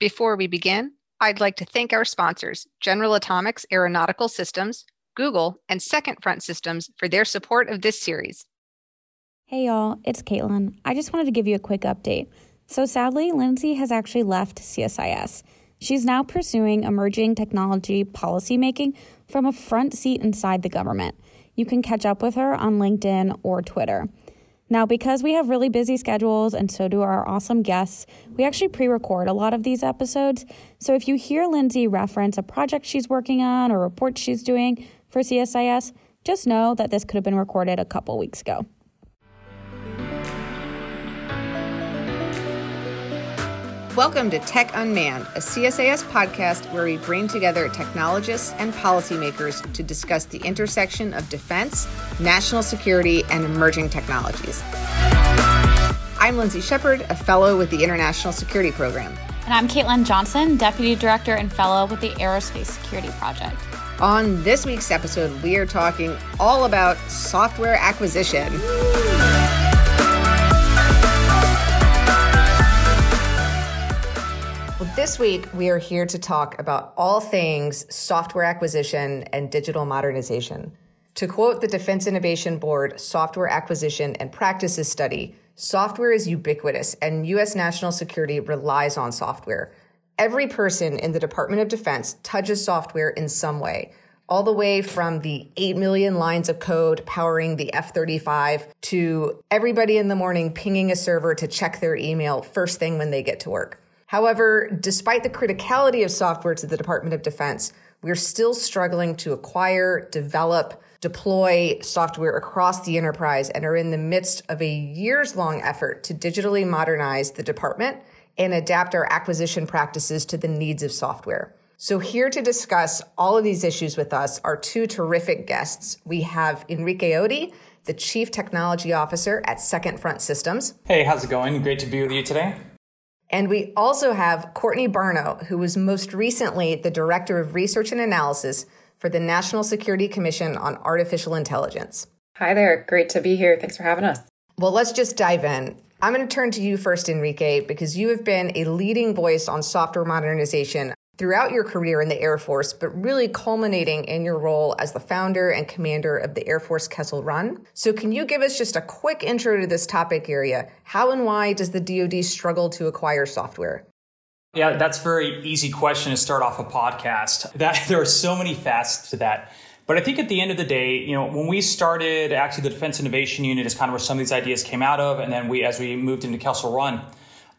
Before we begin, I'd like to thank our sponsors, General Atomics Aeronautical Systems, Google, and Second Front Systems for their support of this series. Hey y'all, it's Kaitlyn. I just wanted to give you a quick update. So sadly, Lindsey has actually left CSIS. She's now pursuing emerging technology policymaking from a front seat inside the government. You can catch up with her on LinkedIn or Twitter. Now, because we have really busy schedules and so do our awesome guests, we actually pre record a lot of these episodes. So if you hear Lindsey reference a project she's working on or report she's doing for CSIS, just know that this could have been recorded a couple weeks ago. Welcome to Tech Unmanned, a CSIS podcast where we bring together technologists and policymakers to discuss the intersection of defense, national security, and emerging technologies. I'm Lindsey Sheppard, a fellow with the International Security Program. And I'm Kaitlyn Johnson, Deputy Director and Fellow with the Aerospace Security Project. On this week's episode, we are talking all about software acquisition. This week we are here to talk about all things software acquisition and digital modernization. To quote the Defense Innovation Board Software Acquisition and Practices Study, software is ubiquitous and U.S. national security relies on software. Every person in the Department of Defense touches software in some way, all the way from the 8 million lines of code powering the F 35 to everybody in the morning pinging a server to check their email first thing when they get to work. However, despite the criticality of software to the Department of Defense, we're still struggling to acquire, develop, deploy software across the enterprise and are in the midst of a years long effort to digitally modernize the department and adapt our acquisition practices to the needs of software. So, here to discuss all of these issues with us are two terrific guests. We have Enrique Oti, the Chief Technology Officer at Second Front Systems. Hey, how's it going? Great to be with you today. And we also have Courtney Barno, who was most recently the Director of Research and Analysis for the National Security Commission on Artificial Intelligence. Hi there. Great to be here. Thanks for having us. Well, let's just dive in. I'm going to turn to you first, Enrique, because you have been a leading voice on software modernization throughout your career in the Air Force, but really culminating in your role as the founder and commander of the Air Force Kessel Run. So, can you give us just a quick intro to this topic area? How and why does the DoD struggle to acquire software? Yeah, that's a very easy question to start off a podcast. That there are so many facets to that. But I think at the end of the day, you know, when we started actually the Defense Innovation Unit is kind of where some of these ideas came out of, and then we as we moved into Kessel Run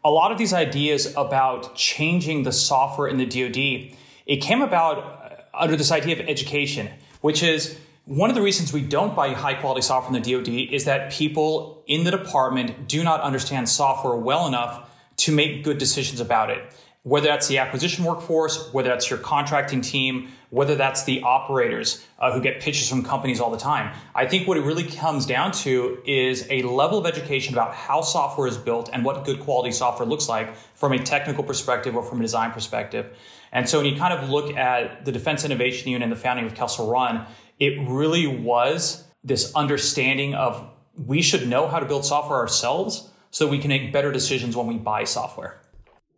a lot of these ideas about changing the software in the DoD, it came about uh, under this idea of education, which is one of the reasons we don't buy high quality software in the DoD is that people in the department do not understand software well enough to make good decisions about it whether that's the acquisition workforce, whether that's your contracting team, whether that's the operators uh, who get pitches from companies all the time. I think what it really comes down to is a level of education about how software is built and what good quality software looks like from a technical perspective or from a design perspective. And so when you kind of look at the Defense Innovation Unit and the founding of Kessel Run, it really was this understanding of we should know how to build software ourselves so we can make better decisions when we buy software.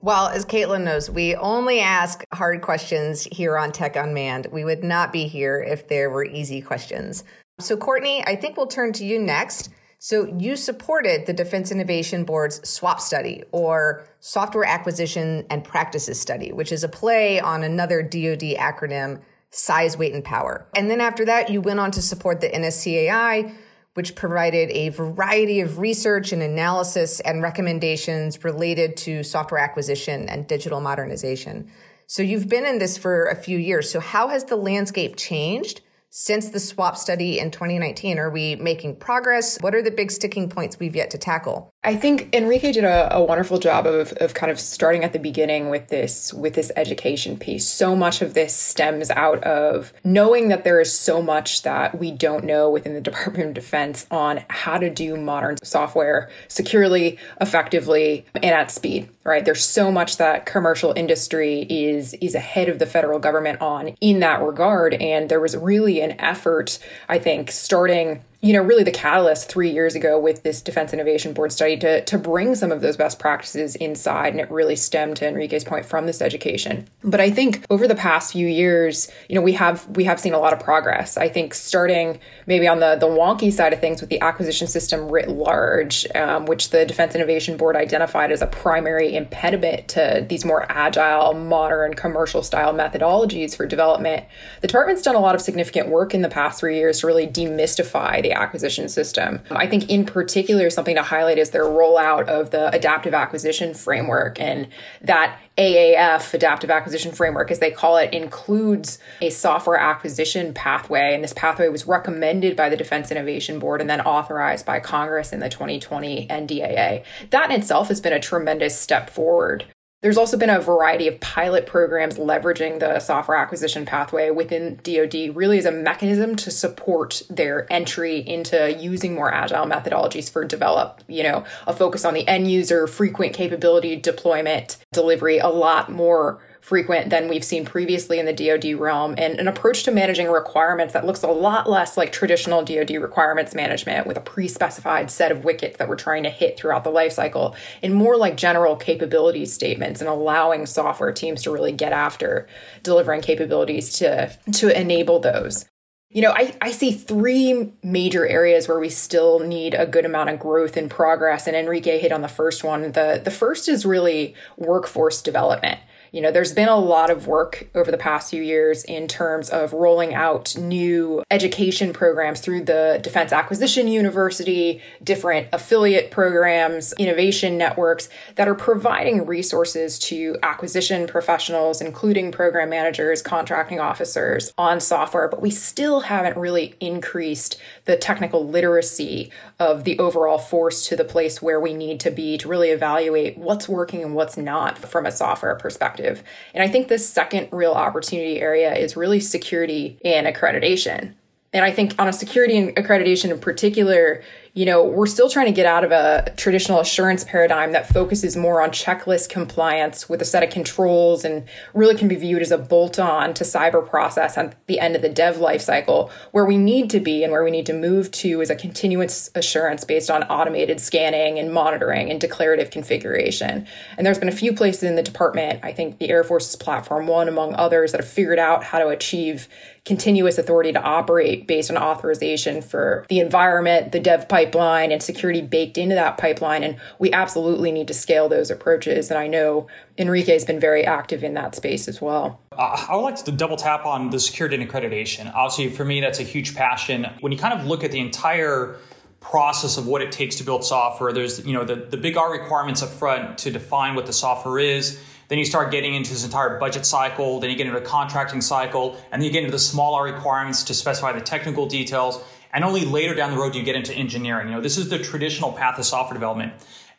Well, as Kaitlyn knows, we only ask hard questions here on Tech Unmanned. We would not be here if there were easy questions. So, Courtney, I think we'll turn to you next. So, you supported the Defense Innovation Board's SWAP study or Software Acquisition and Practices Study, which is a play on another DoD acronym, Size, Weight, and Power. And then after that, you went on to support the NSCAI, which provided a variety of research and analysis and recommendations related to software acquisition and digital modernization. So you've been in this for a few years. So how has the landscape changed since the SWAP study in 2019? Are we making progress? What are the big sticking points we've yet to tackle? I think Enrique did a, a, wonderful job of, of kind of starting at the beginning with this with this education piece. So much of this stems out of knowing that there is so much that we don't know within the Department of Defense on how to do modern software securely, effectively, and at speed. Right? There's so much that commercial industry is is ahead of the federal government on in that regard. And there was really an effort, I think, starting you know, really the catalyst three years ago with this Defense Innovation Board study to, to bring some of those best practices inside. And it really stemmed to Enrique's point from this education. But I think over the past few years, you know, we have we have seen a lot of progress. I think starting maybe on the, the wonky side of things with the acquisition system writ large, um, which the Defense Innovation Board identified as a primary impediment to these more agile, modern, commercial style methodologies for development. The department's done a lot of significant work in the past three years to really demystify the acquisition system. I think, in particular, something to highlight is their rollout of the adaptive acquisition framework and that AAF, Adaptive Acquisition Framework, as they call it, includes a software acquisition pathway. And this pathway was recommended by the Defense Innovation Board and then authorized by Congress in the 2020 NDAA. That in itself has been a tremendous step forward. There's also been a variety of pilot programs leveraging the software acquisition pathway within DoD, really as a mechanism to support their entry into using more agile methodologies for develop, you know, a focus on the end user, frequent capability deployment, delivery, a lot more frequent than we've seen previously in the DoD realm, and an approach to managing requirements that looks a lot less like traditional DoD requirements management with a pre specified set of wickets that we're trying to hit throughout the lifecycle, and more like general capability statements and allowing software teams to really get after delivering capabilities to, to enable those. You know, I, I see three major areas where we still need a good amount of growth and progress. And Enrique hit on the first one. The the first is really workforce development you know, there's been a lot of work over the past few years in terms of rolling out new education programs through the Defense Acquisition University, different affiliate programs, innovation networks that are providing resources to acquisition professionals, including program managers, contracting officers on software. But we still haven't really increased the technical literacy of the overall force to the place where we need to be to really evaluate what's working and what's not from a software perspective perspective. And I think the second real opportunity area is really security and accreditation. And I think on a security and accreditation in particular, you know, we're still trying to get out of a traditional assurance paradigm that focuses more on checklist compliance with a set of controls and really can be viewed as a bolt on to cyber process at the end of the dev lifecycle. Where we need to be and where we need to move to is a continuous assurance based on automated scanning and monitoring and declarative configuration. And there's been a few places in the department, I think the Air Force's Platform One, among others, that have figured out how to achieve continuous authority to operate based on authorization for the environment, the dev pipeline, and security baked into that pipeline. And we absolutely need to scale those approaches. And I know Enrique has been very active in that space as well. Uh, I would like to double tap on the security and accreditation. Obviously, for me, that's a huge passion. When you kind of look at the entire process of what it takes to build software, there's you know the, the big R requirements up front to define what the software is then you start getting into this entire budget cycle. Then you get into a contracting cycle. And then you get into the smaller requirements to specify the technical details. And only later down the road you get into engineering. You know, this is the traditional path of software development.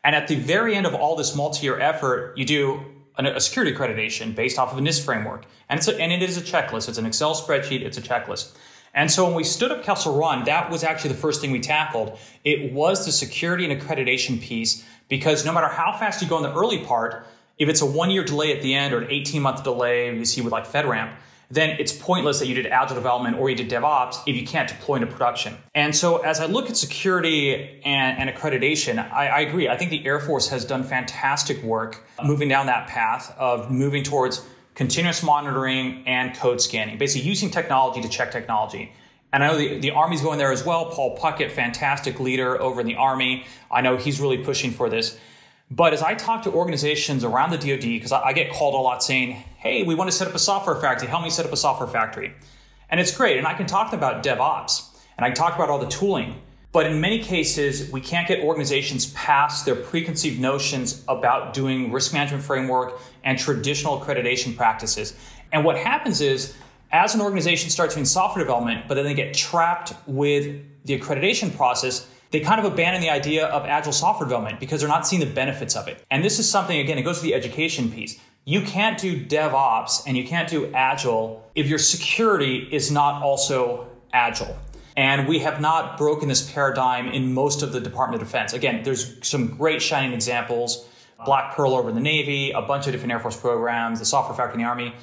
And at the very end of all this multi-year effort, you do a security accreditation based off of a NIST framework. And, it's a, and it is a checklist. It's an Excel spreadsheet. It's a checklist. And so when we stood up Kessel Run, that was actually the first thing we tackled. It was the security and accreditation piece because no matter how fast you go in the early part, if it's a one year delay at the end or an 18 month delay, you see with like FedRAMP, then it's pointless that you did agile development or you did DevOps if you can't deploy into production. And so as I look at security and, and accreditation, I, I, agree. I think the Air Force has done fantastic work moving down that path of moving towards continuous monitoring and code scanning, basically using technology to check technology. And I know the, the Army's going there as well. Paul Puckett, fantastic leader over in the Army. I know he's really pushing for this. But as I talk to organizations around the DoD, because I, I get called a lot saying, hey, we want to set up a software factory, help me set up a software factory. And it's great. And I can talk about DevOps and I can talk about all the tooling. But in many cases, we can't get organizations past their preconceived notions about doing risk management framework and traditional accreditation practices. And what happens is, as an organization starts doing software development, but then they get trapped with the accreditation process, they kind of abandon the idea of agile software development because they're not seeing the benefits of it. And this is something, again, it goes to the education piece. You can't do DevOps and you can't do agile if your security is not also agile. And we have not broken this paradigm in most of the Department of Defense. Again, there's some great shining examples Black Pearl over in the Navy, a bunch of different Air Force programs, the Software Factory in the Army.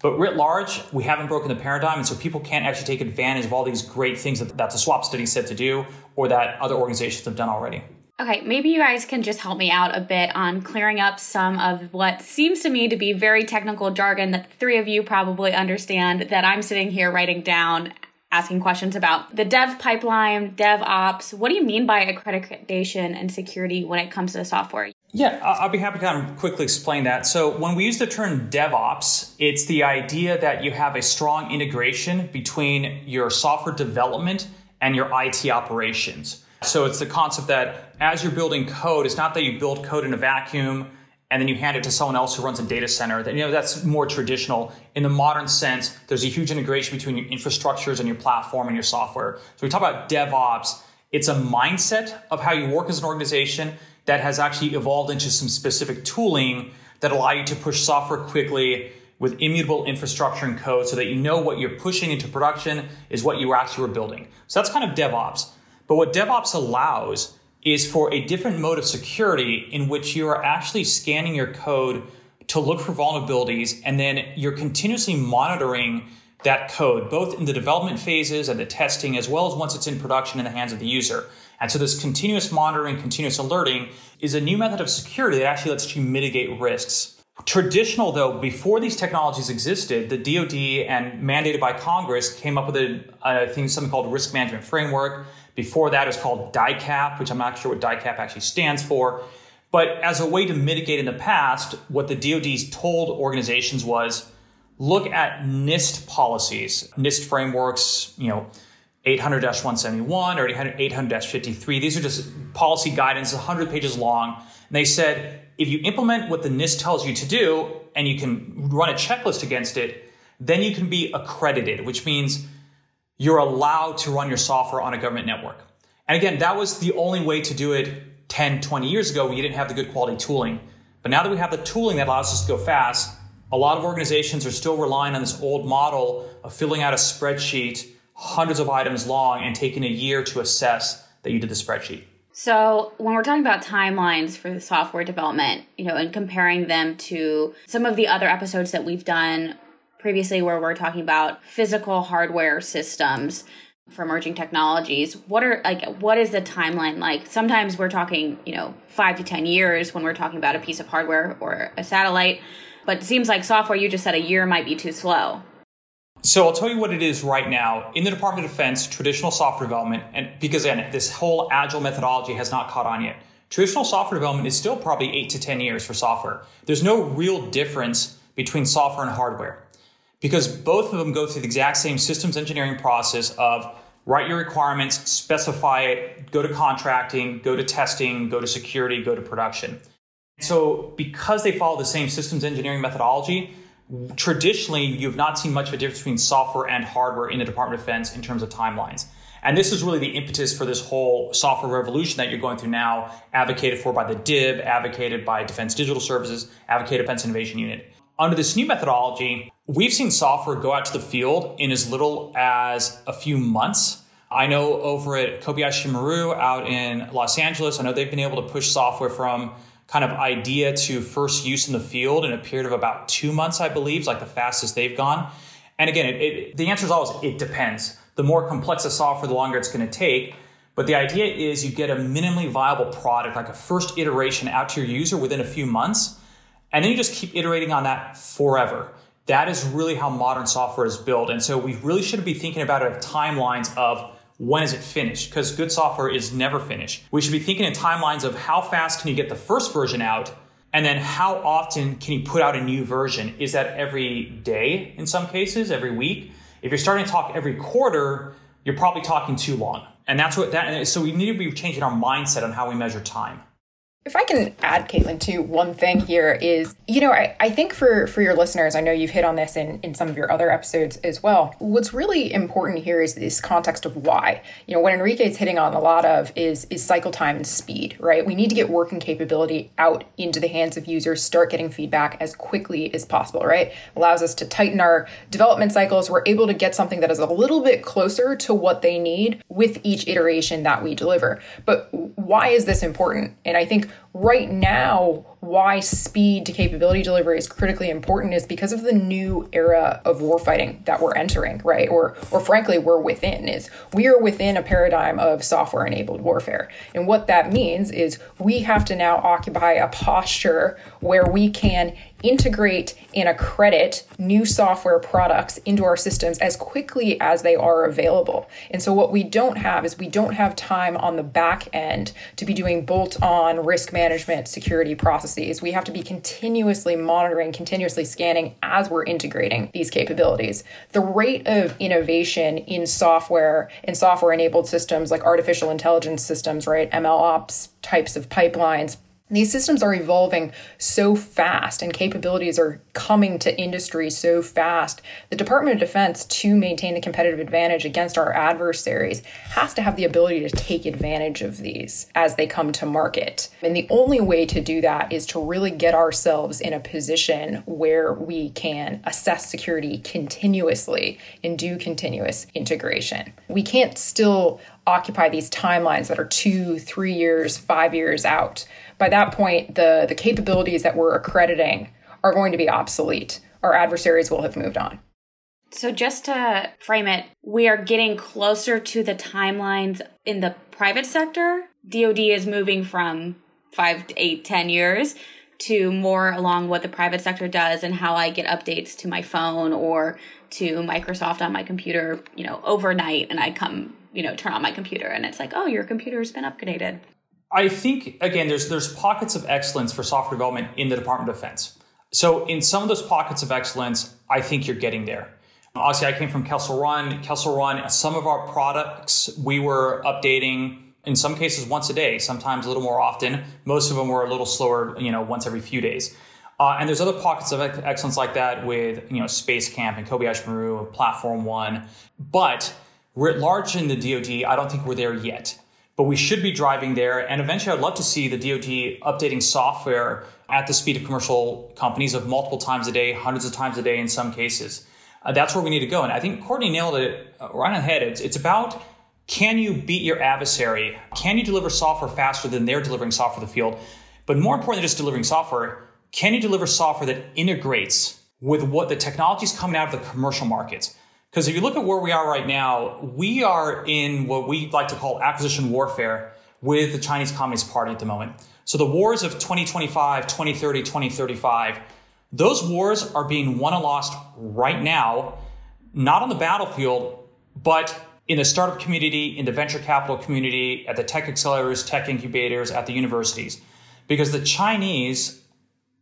But writ large, we haven't broken the paradigm, and so people can't actually take advantage of all these great things that, that the SWAP study said to do or that other organizations have done already. Okay, maybe you guys can just help me out a bit on clearing up some of what seems to me to be very technical jargon that the three of you probably understand that I'm sitting here writing down asking questions about the dev pipeline, DevOps. What do you mean by accreditation and security when it comes to software? Yeah, I'll be happy to kind of quickly explain that. So, when we use the term DevOps, it's the idea that you have a strong integration between your software development and your IT operations. So, it's the concept that as you're building code, it's not that you build code in a vacuum and then you hand it to someone else who runs a data center. That you know that's more traditional. In the modern sense, there's a huge integration between your infrastructures and your platform and your software. So we talk about DevOps. It's a mindset of how you work as an organization that has actually evolved into some specific tooling that allow you to push software quickly with immutable infrastructure and code so that you know what you're pushing into production is what you actually were building. So that's kind of DevOps. But what DevOps allows is for a different mode of security in which you are actually scanning your code to look for vulnerabilities and then you're continuously monitoring that code, both in the development phases and the testing, as well as once it's in production in the hands of the user. And so this continuous monitoring, continuous alerting is a new method of security that actually lets you mitigate risks. Traditional, though, before these technologies existed, the DoD and mandated by Congress came up with a, I think something called risk management framework before that, it was called DIACAP, which I'm not sure what DIACAP actually stands for. But as a way to mitigate in the past, what the DoD's told organizations was look at NIST policies, NIST frameworks, you know, 800-171 or 800-53. These are just policy guidance, 100 pages long. And they said, if you implement what the NIST tells you to do and you can run a checklist against it, then you can be accredited, which means you're allowed to run your software on a government network. And again, that was the only way to do it 10, 20 years ago when you didn't have the good quality tooling. But now that we have the tooling that allows us to go fast, a lot of organizations are still relying on this old model of filling out a spreadsheet, hundreds of items long, and taking a year to assess that you did the spreadsheet. So, when we're talking about timelines for the software development, you know, and comparing them to some of the other episodes that we've done previously where we're talking about physical hardware systems for emerging technologies what are like what is the timeline like? Sometimes we're talking you know five to ten years when we're talking about a piece of hardware or a satellite but it seems like software you just said a year might be too slow so I'll tell you what it is right now in the Department of Defense, traditional software development, and because again, this whole agile methodology has not caught on yet. Traditional software development is still probably eight to 10 years for software. There's no real difference between software and hardware because both of them go through the exact same systems engineering process of write your requirements, specify it, go to contracting, go to testing, go to security, go to production. So, because they follow the same systems engineering methodology, traditionally you've not seen much of a difference between software and hardware in the Department of Defense in terms of timelines. And this is really the impetus for this whole software revolution that you're going through now, advocated for by the DIB, advocated by Defense Digital Services, advocated Defense Innovation Unit. Under this new methodology, we've seen software go out to the field in as little as a few months. I know over at Kobayashi Maru out in Los Angeles, I know they've been able to push software from kind of idea to first use in the field in a period of about two months, I believe, like the fastest they've gone. And again, it, it, the answer is always it depends. The more complex the software, the longer it's going to take. But the idea is you get a minimally viable product, like a first iteration out to your user within a few months. And then you just keep iterating on that forever. That is really how modern software is built. And so we really should be thinking about it timelines of when is it finished? Because good software is never finished. We should be thinking in timelines of how fast can you get the first version out? And then how often can you put out a new version? Is that every day in some cases, every week? If you're starting to talk every quarter, you're probably talking too long. And that's what that, so we need to be changing our mindset on how we measure time. If I can add, Kaitlyn, to one thing here is, you know, I, I think for for your listeners, I know you've hit on this in, in some of your other episodes as well. What's really important here is this context of why. You know, what Enrique is hitting on a lot of is is cycle time and speed, right? We need to get working capability out into the hands of users, start getting feedback as quickly as possible, right? Allows us to tighten our development cycles. We're able to get something that is a little bit closer to what they need with each iteration that we deliver. But why is this important? And I think right now, why speed to capability delivery is critically important is because of the new era of warfighting that we're entering, right? Or or frankly, we're within is we are within a paradigm of software enabled warfare. And what that means is we have to now occupy a posture where we can integrate and accredit new software products into our systems as quickly as they are available. And so, what we don't have is we don't have time on the back end to be doing bolt on risk management security processes. We have to be continuously monitoring, continuously scanning as we're integrating these capabilities. The rate of innovation in software and software enabled systems like artificial intelligence systems, right? ML ops types of pipelines these systems are evolving so fast and capabilities are coming to industry so fast. The Department of Defense, to maintain a competitive advantage against our adversaries, has to have the ability to take advantage of these as they come to market. And the only way to do that is to really get ourselves in a position where we can assess security continuously and do continuous integration. We can't still occupy these timelines that are two, three years, five years out by that point, the, the capabilities that we're accrediting are going to be obsolete. Our adversaries will have moved on. So, just to frame it, we are getting closer to the timelines in the private sector. DoD is moving from five to eight, ten years to more along what the private sector does and how I get updates to my phone or to Microsoft on my computer, you know, overnight and I come, you know, turn on my computer and it's like, oh, your computer's been upgraded. I think again, there's there's pockets of excellence for software development in the Department of Defense. So in some of those pockets of excellence, I think you're getting there. Obviously, I came from Kessel Run. Kessel Run, some of our products we were updating in some cases once a day, sometimes a little more often. Most of them were a little slower, you know, once every few days. Uh, and there's other pockets of excellence like that with, you know, Space Camp and Kobayashi Maru, Platform One. But writ large in the DoD, I don't think we're there yet but we should be driving there. And eventually, I'd love to see the DoD updating software at the speed of commercial companies of multiple times a day, hundreds of times a day in some cases. Uh, that's where we need to go. And I think Courtney nailed it uh, right on the head. It's, it's about can you beat your adversary? Can you deliver software faster than they're delivering software in the field? But more important than just delivering software, can you deliver software that integrates with what the technology is coming out of the commercial markets? Because if you look at where we are right now, we are in what we like to call acquisition warfare with the Chinese Communist Party at the moment. So the wars of 2025, 2030, 2035, those wars are being won and lost right now, not on the battlefield, but in the startup community, in the venture capital community, at the tech accelerators, tech incubators, at the universities. Because the Chinese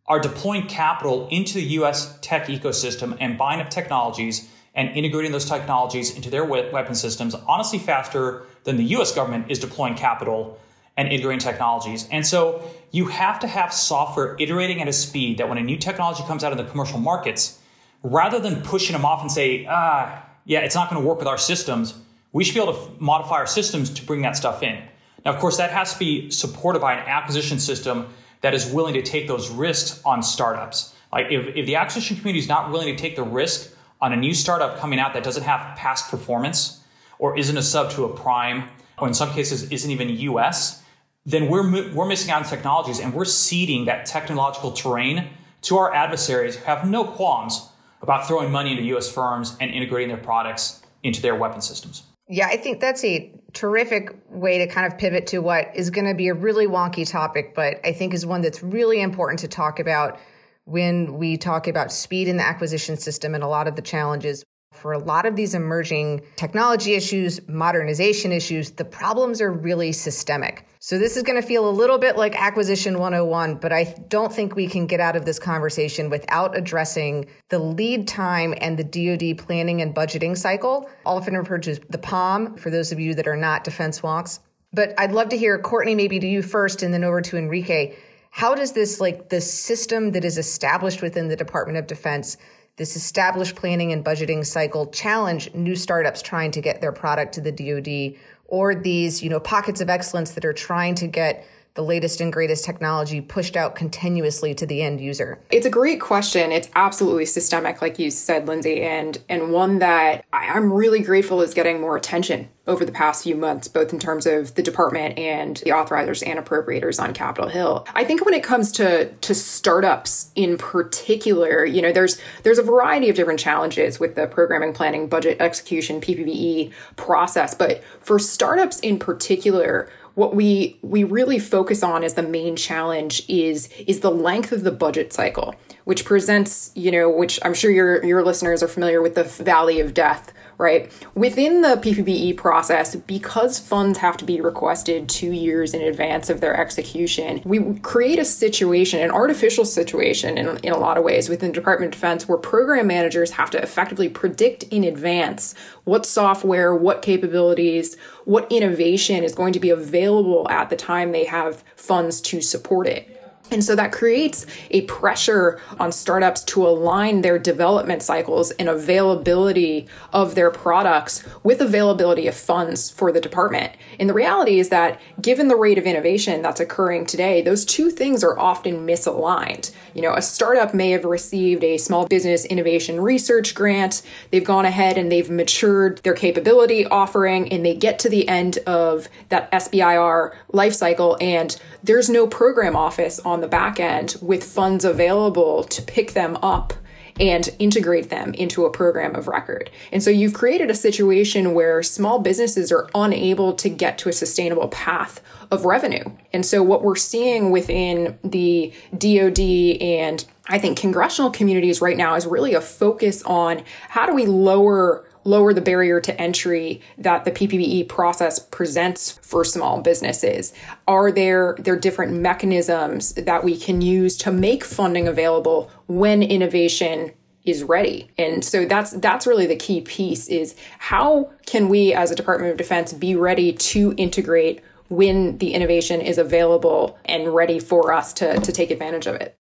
are deploying capital into the US tech ecosystem and buying up technologies and integrating those technologies into their weapon systems honestly faster than the US government is deploying capital and integrating technologies. And so you have to have software iterating at a speed that when a new technology comes out in the commercial markets, rather than pushing them off and say, ah, yeah, it's not going to work with our systems, we should be able to modify our systems to bring that stuff in. Now, of course, that has to be supported by an acquisition system that is willing to take those risks on startups. Like if, if the acquisition community is not willing to take the risk on a new startup coming out that doesn't have past performance or isn't a sub to a prime, or in some cases isn't even US, then we're, we're missing out on technologies and we're ceding that technological terrain to our adversaries who have no qualms about throwing money into US firms and integrating their products into their weapon systems. Yeah, I think that's a terrific way to kind of pivot to what is going to be a really wonky topic, but I think is one that's really important to talk about when we talk about speed in the acquisition system and a lot of the challenges. For a lot of these emerging technology issues, modernization issues, the problems are really systemic. So this is going to feel a little bit like acquisition 101, but I don't think we can get out of this conversation without addressing the lead time and the DoD planning and budgeting cycle, often referred to as the POM for those of you that are not defense wonks. But I'd love to hear Courtney maybe to you first and then over to Enrique how does this like the system that is established within the Department of Defense, this established planning and budgeting cycle challenge new startups trying to get their product to the DoD or these, you know, pockets of excellence that are trying to get the latest and greatest technology pushed out continuously to the end user? It's a great question. It's absolutely systemic, like you said, Lindsey, and and one that I'm really grateful is getting more attention over the past few months, both in terms of the department and the authorizers and appropriators on Capitol Hill. I think when it comes to to startups in particular, you know, there's there's a variety of different challenges with the programming, planning, budget execution, PPBE process, but for startups in particular, what we we really focus on as the main challenge is is the length of the budget cycle which presents you know which i'm sure your your listeners are familiar with the valley of death right? Within the PPBE process, because funds have to be requested two years in advance of their execution, we create a situation, an artificial situation in, in a lot of ways within Department of Defense where program managers have to effectively predict in advance what software, what capabilities, what innovation is going to be available at the time they have funds to support it. And so that creates a pressure on startups to align their development cycles and availability of their products with availability of funds for the department. And the reality is that given the rate of innovation that's occurring today, those two things are often misaligned. You know, a startup may have received a small business innovation research grant. They've gone ahead and they've matured their capability offering and they get to the end of that SBIR life cycle and there's no program office on the back end with funds available to pick them up and integrate them into a program of record. And so you've created a situation where small businesses are unable to get to a sustainable path of revenue. And so what we're seeing within the DoD and I think congressional communities right now is really a focus on how do we lower lower the barrier to entry that the PPBE process presents for small businesses? Are there there different mechanisms that we can use to make funding available when innovation is ready. And so that's that's really the key piece is how can we as a Department of Defense be ready to integrate when the innovation is available and ready for us to, to take advantage of it?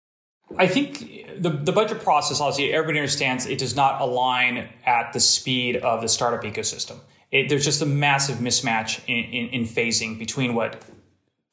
I think the, the budget process, obviously, everybody understands it does not align at the speed of the startup ecosystem. It, there's just a massive mismatch in, in, in, phasing between what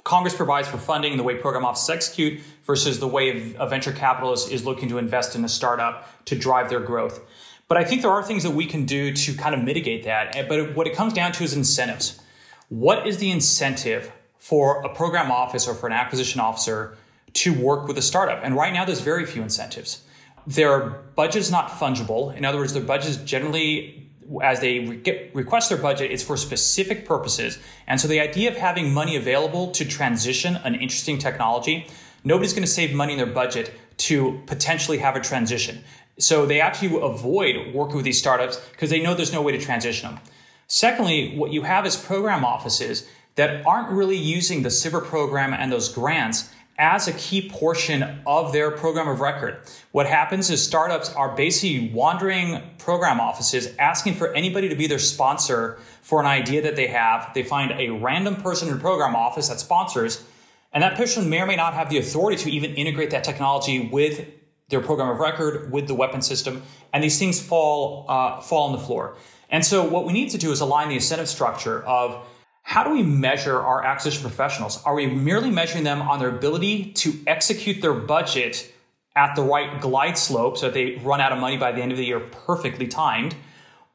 Congress provides for funding the way program offices execute versus the way a venture capitalist is looking to invest in a startup to drive their growth. But I think there are things that we can do to kind of mitigate that. But what it comes down to is incentives. What is the incentive for a program office or for an acquisition officer to work with a startup. And right now, there's very few incentives. Their budget is not fungible. In other words, their budget is generally, as they re- get, request their budget, it's for specific purposes. And so the idea of having money available to transition an interesting technology, nobody's going to save money in their budget to potentially have a transition. So they actually avoid working with these startups because they know there's no way to transition them. Secondly, what you have is program offices that aren't really using the SBIR program and those grants as a key portion of their program of record. What happens is startups are basically wandering program offices asking for anybody to be their sponsor for an idea that they have. They find a random person in program office that sponsors, and that person may or may not have the authority to even integrate that technology with their program of record, with the weapon system, and these things fall uh, fall on the floor. And so, what we need to do is align the incentive structure of how do we measure our acquisition professionals? Are we merely measuring them on their ability to execute their budget at the right glide slope so that they run out of money by the end of the year perfectly timed?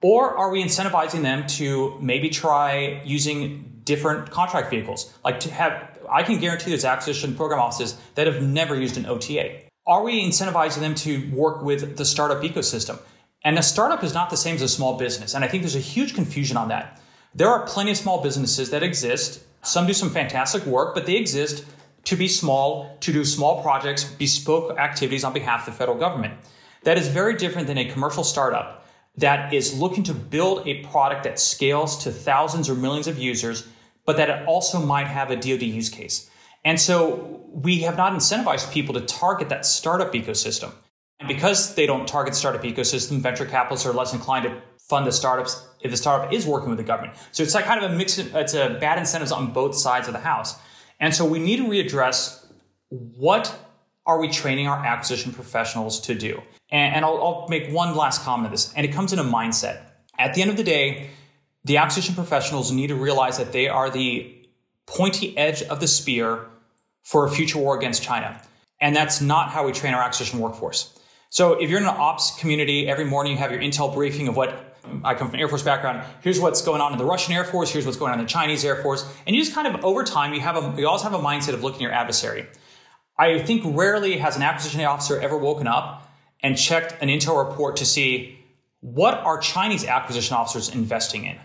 Or are we incentivizing them to maybe try using different contract vehicles? Like to have, I can guarantee there's acquisition program offices that have never used an OTA. Are we incentivizing them to work with the startup ecosystem? And a startup is not the same as a small business. And I think there's a huge confusion on that. There are plenty of small businesses that exist. Some do some fantastic work, but they exist to be small, to do small projects, bespoke activities on behalf of the federal government. That is very different than a commercial startup that is looking to build a product that scales to thousands or millions of users, but that it also might have a DoD use case. And so we have not incentivized people to target that startup ecosystem. And because they don't target startup ecosystem, venture capitalists are less inclined to fund the startups if the startup is working with the government. So it's like kind of a mix. It's a bad incentives on both sides of the house. And so we need to readdress what are we training our acquisition professionals to do? And, and I'll, I'll make one last comment on this, and it comes in a mindset. At the end of the day, the acquisition professionals need to realize that they are the pointy edge of the spear for a future war against China. And that's not how we train our acquisition workforce. So if you're in an ops community, every morning you have your intel briefing of what I come from an Air Force background. Here's what's going on in the Russian Air Force. Here's what's going on in the Chinese Air Force. And you just kind of over time, you have a, you also have a mindset of looking at your adversary. I think rarely has an acquisition officer ever woken up and checked an intel report to see what are Chinese acquisition officers investing in?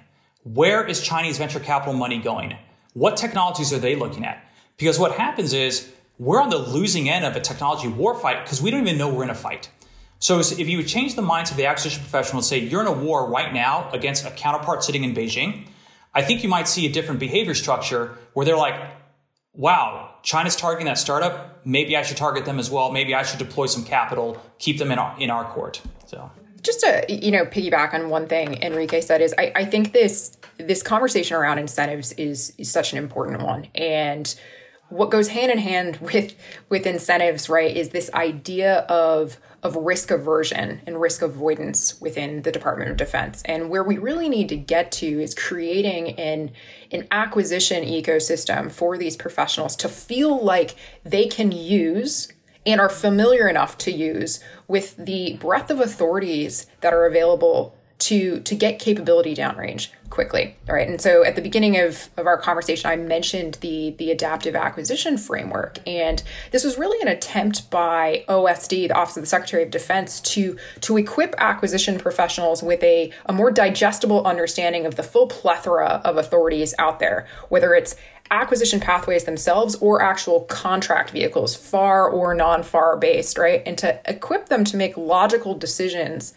Where is Chinese venture capital money going? What technologies are they looking at? Because what happens is we're on the losing end of a technology war fight because we don't even know we're in a fight. So if you would change the minds of the acquisition professional and say you're in a war right now against a counterpart sitting in Beijing, I think you might see a different behavior structure where they're like, wow, China's targeting that startup. Maybe I should target them as well. Maybe I should deploy some capital, keep them in our, in our court. So just to you know piggyback on one thing Enrique said is I, I think this this conversation around incentives is, is such an important one and what goes hand in hand with with incentives right is this idea of of risk aversion and risk avoidance within the Department of Defense. And where we really need to get to is creating an an acquisition ecosystem for these professionals to feel like they can use and are familiar enough to use with the breadth of authorities that are available to to get capability downrange quickly all right? And so at the beginning of, of our conversation i mentioned the the adaptive acquisition framework and this was really an attempt by osd the office of the secretary of defense to to equip acquisition professionals with a, a more digestible understanding of the full plethora of authorities out there whether it's acquisition pathways themselves or actual contract vehicles far or non-far based right? And to equip them to make logical decisions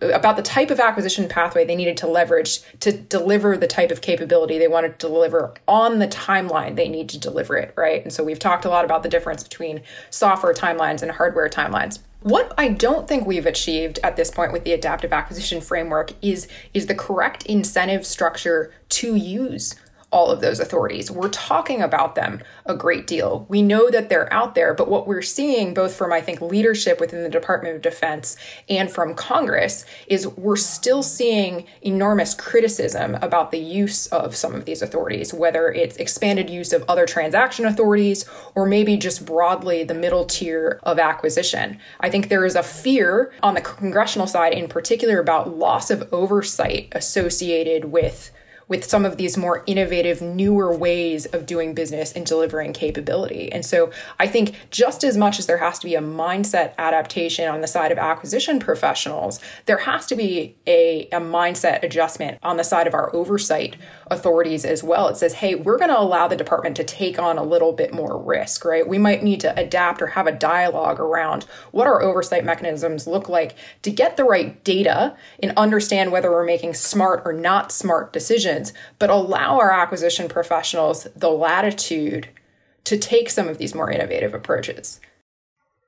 about the type of acquisition pathway they needed to leverage to deliver the type of capability they wanted to deliver on the timeline they need to deliver it, right? And so we've talked a lot about the difference between software timelines and hardware timelines. What I don't think we've achieved at this point with the adaptive acquisition framework is is the correct incentive structure to use all of those authorities. We're talking about them a great deal. We know that they're out there, but what we're seeing, both from I think leadership within the Department of Defense and from Congress, is we're still seeing enormous criticism about the use of some of these authorities, whether it's expanded use of other transaction authorities or maybe just broadly the middle tier of acquisition. I think there is a fear on the congressional side in particular about loss of oversight associated with with some of these more innovative, newer ways of doing business and delivering capability. And so I think just as much as there has to be a mindset adaptation on the side of acquisition professionals, there has to be a, a mindset adjustment on the side of our oversight authorities as well. It says, hey, we're going to allow the department to take on a little bit more risk, right? We might need to adapt or have a dialogue around what our oversight mechanisms look like to get the right data and understand whether we're making smart or not smart decisions, but allow our acquisition professionals the latitude to take some of these more innovative approaches.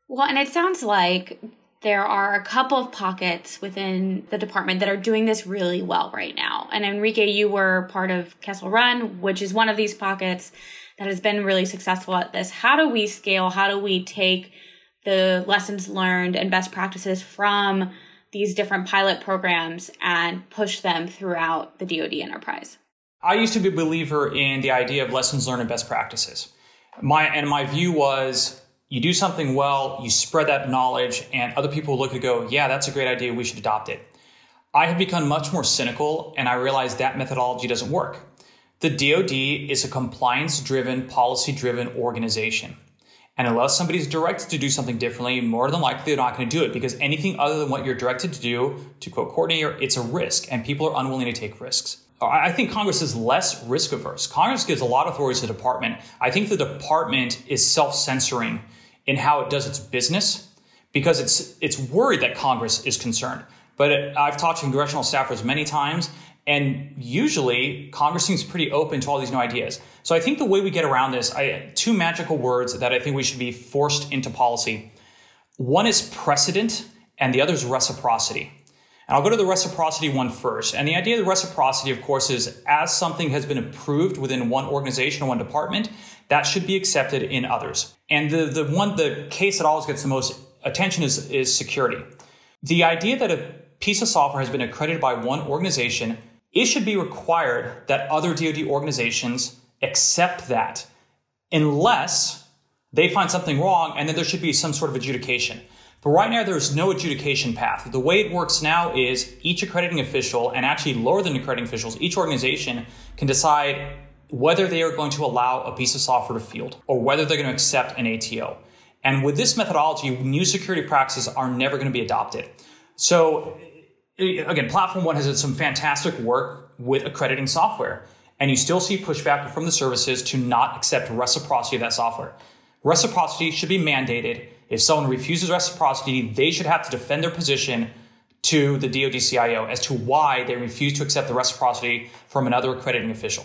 Well, and it sounds like there are a couple of pockets within the department that are doing this really well right now. And Enrique, you were part of Kessel Run, which is one of these pockets that has been really successful at this. How do we scale? How do we take the lessons learned and best practices from these different pilot programs and push them throughout the DoD enterprise? I used to be a believer in the idea of lessons learned and best practices. My and my view was you do something well, you spread that knowledge, and other people look and go, yeah, that's a great idea, we should adopt it. I have become much more cynical, and I realize that methodology doesn't work. The DoD is a compliance driven, policy driven organization. And unless somebody's directed to do something differently, more than likely they're not going to do it because anything other than what you're directed to do, to quote coordinator, it's a risk, and people are unwilling to take risks. I think Congress is less risk averse. Congress gives a lot of authority to the department. I think the department is self censoring in how it does its business because it's it's worried that Congress is concerned. But it, I've talked to congressional staffers many times, and usually Congress seems pretty open to all these new ideas. So I think the way we get around this, I, two magical words that I think we should be forced into policy. One is precedent, and the other is reciprocity. And I'll go to the reciprocity one first. And the idea of the reciprocity, of course, is as something has been approved within one organization or one department, that should be accepted in others. And the, the one, the case that always gets the most attention is, is security. The idea that a piece of software has been accredited by one organization, it should be required that other DoD organizations accept that unless they find something wrong, and then there should be some sort of adjudication. But right now, there's no adjudication path. The way it works now is each accrediting official, and actually lower than accrediting officials, each organization can decide whether they are going to allow a piece of software to field or whether they're going to accept an ATO. And with this methodology, new security practices are never going to be adopted. So again, Platform One has done some fantastic work with accrediting software, and you still see pushback from the services to not accept reciprocity of that software. Reciprocity should be mandated. If someone refuses reciprocity, they should have to defend their position to the DoD CIO as to why they refuse to accept the reciprocity from another accrediting official.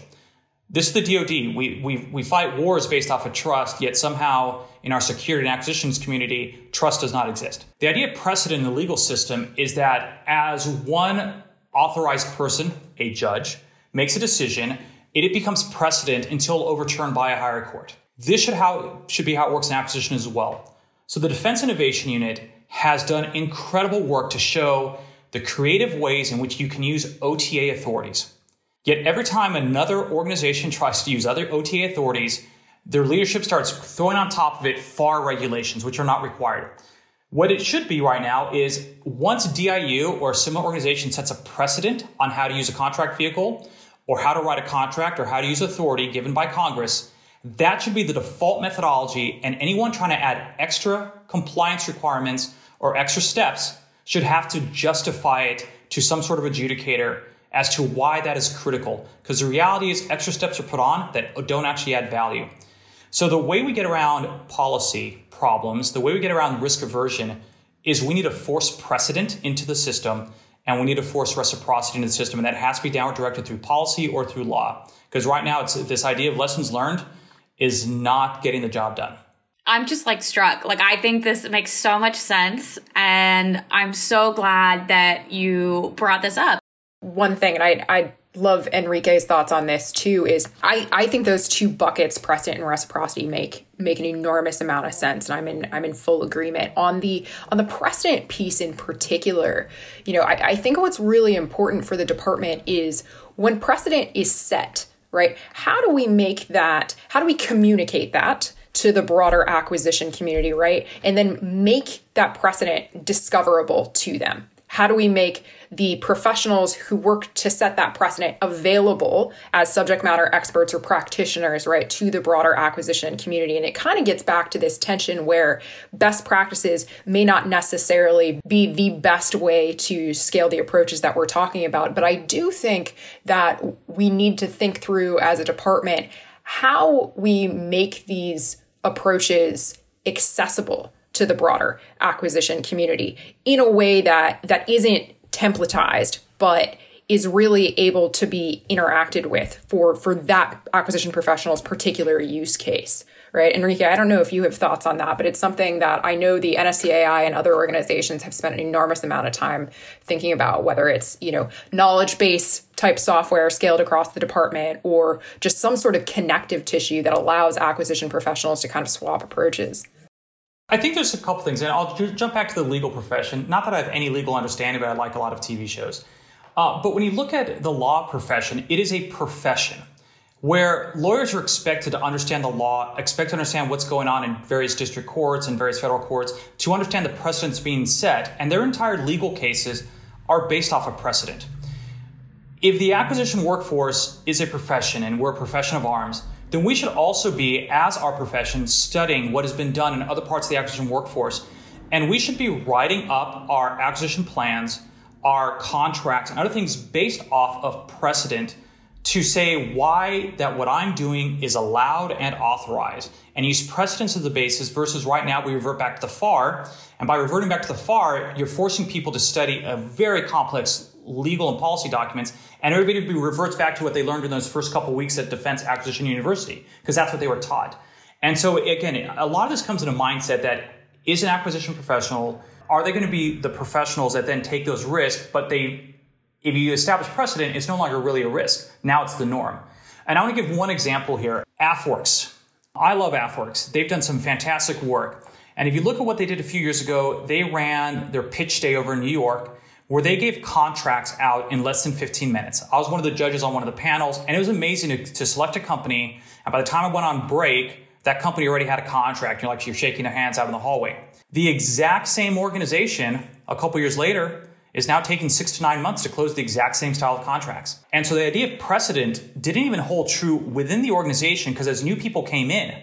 This is the DoD. We, we, we fight wars based off of trust, yet somehow in our security and acquisitions community, trust does not exist. The idea of precedent in the legal system is that as one authorized person, a judge, makes a decision, it becomes precedent until overturned by a higher court. This should, how, should be how it works in acquisition as well. So the Defense Innovation Unit has done incredible work to show the creative ways in which you can use OTA authorities. Yet every time another organization tries to use other OTA authorities, their leadership starts throwing on top of it FAR regulations, which are not required. What it should be right now is once DIU or a similar organization sets a precedent on how to use a contract vehicle or how to write a contract or how to use authority given by Congress, that should be the default methodology. And anyone trying to add extra compliance requirements or extra steps should have to justify it to some sort of adjudicator as to why that is critical. Because the reality is, extra steps are put on that don't actually add value. So, the way we get around policy problems, the way we get around risk aversion, is we need to force precedent into the system and we need to force reciprocity into the system. And that has to be downward directed through policy or through law. Because right now, it's this idea of lessons learned is not getting the job done. I'm just like struck. Like, I think this makes so much sense. And I'm so glad that you brought this up one thing, and I I love Enrique's thoughts on this too, is I I think those two buckets, precedent and reciprocity, make make an enormous amount of sense, and I'm in I'm in full agreement on the on the precedent piece in particular. You know, I, I think what's really important for the department is when precedent is set, right? How do we make that? How do we communicate that? to the broader acquisition community, right? And then make that precedent discoverable to them. How do we make the professionals who work to set that precedent available as subject matter experts or practitioners, right, to the broader acquisition community. And it kind of gets back to this tension where best practices may not necessarily be the best way to scale the approaches that we're talking about. But I do think that we need to think through as a department how we make these approaches accessible to the broader acquisition community in a way that that isn't templatized, but is really able to be interacted with for for that acquisition professional's particular use case right? Enrique i don't know if you have thoughts on that but it's something that i know the nscai and other organizations have spent an enormous amount of time thinking about whether it's you know knowledge base type software scaled across the department or just some sort of connective tissue that allows acquisition professionals to kind of swap approaches I think there's a couple things, and I'll jump back to the legal profession. Not that I have any legal understanding, but I like a lot of TV shows. Uh, but when you look at the law profession, it is a profession where lawyers are expected to understand the law, expect to understand what's going on in various district courts and various federal courts, to understand the precedents being set, and their entire legal cases are based off of precedent. If the acquisition workforce is a profession and we're a profession of arms, then we should also be, as our profession, studying what has been done in other parts of the acquisition workforce. And we should be writing up our acquisition plans, our contracts, and other things based off of precedent to say why that what I'm doing is allowed and authorized and use precedence as the basis versus right now we revert back to the FAR. And by reverting back to the FAR, you're forcing people to study a very complex legal and policy documents, and everybody reverts back to what they learned in those first couple weeks at Defense Acquisition University, because that's what they were taught. And so, again, a lot of this comes in a mindset that is an acquisition professional, are they going to be the professionals that then take those risks, but they, if you establish precedent, it's no longer really a risk. Now it's the norm. And I want to give one example here AFWERX. I love AFWERX. They've done some fantastic work. And if you look at what they did a few years ago, they ran their pitch day over in New York where they gave contracts out in less than 15 minutes. I was one of the judges on one of the panels, and it was amazing to, to select a company. And by the time I went on break, that company already had a contract. You're like, you're shaking their hands out in the hallway. The exact same organization a couple years later is now taking six to nine months to close the exact same style of contracts. And so the idea of precedent didn't even hold true within the organization because as new people came in,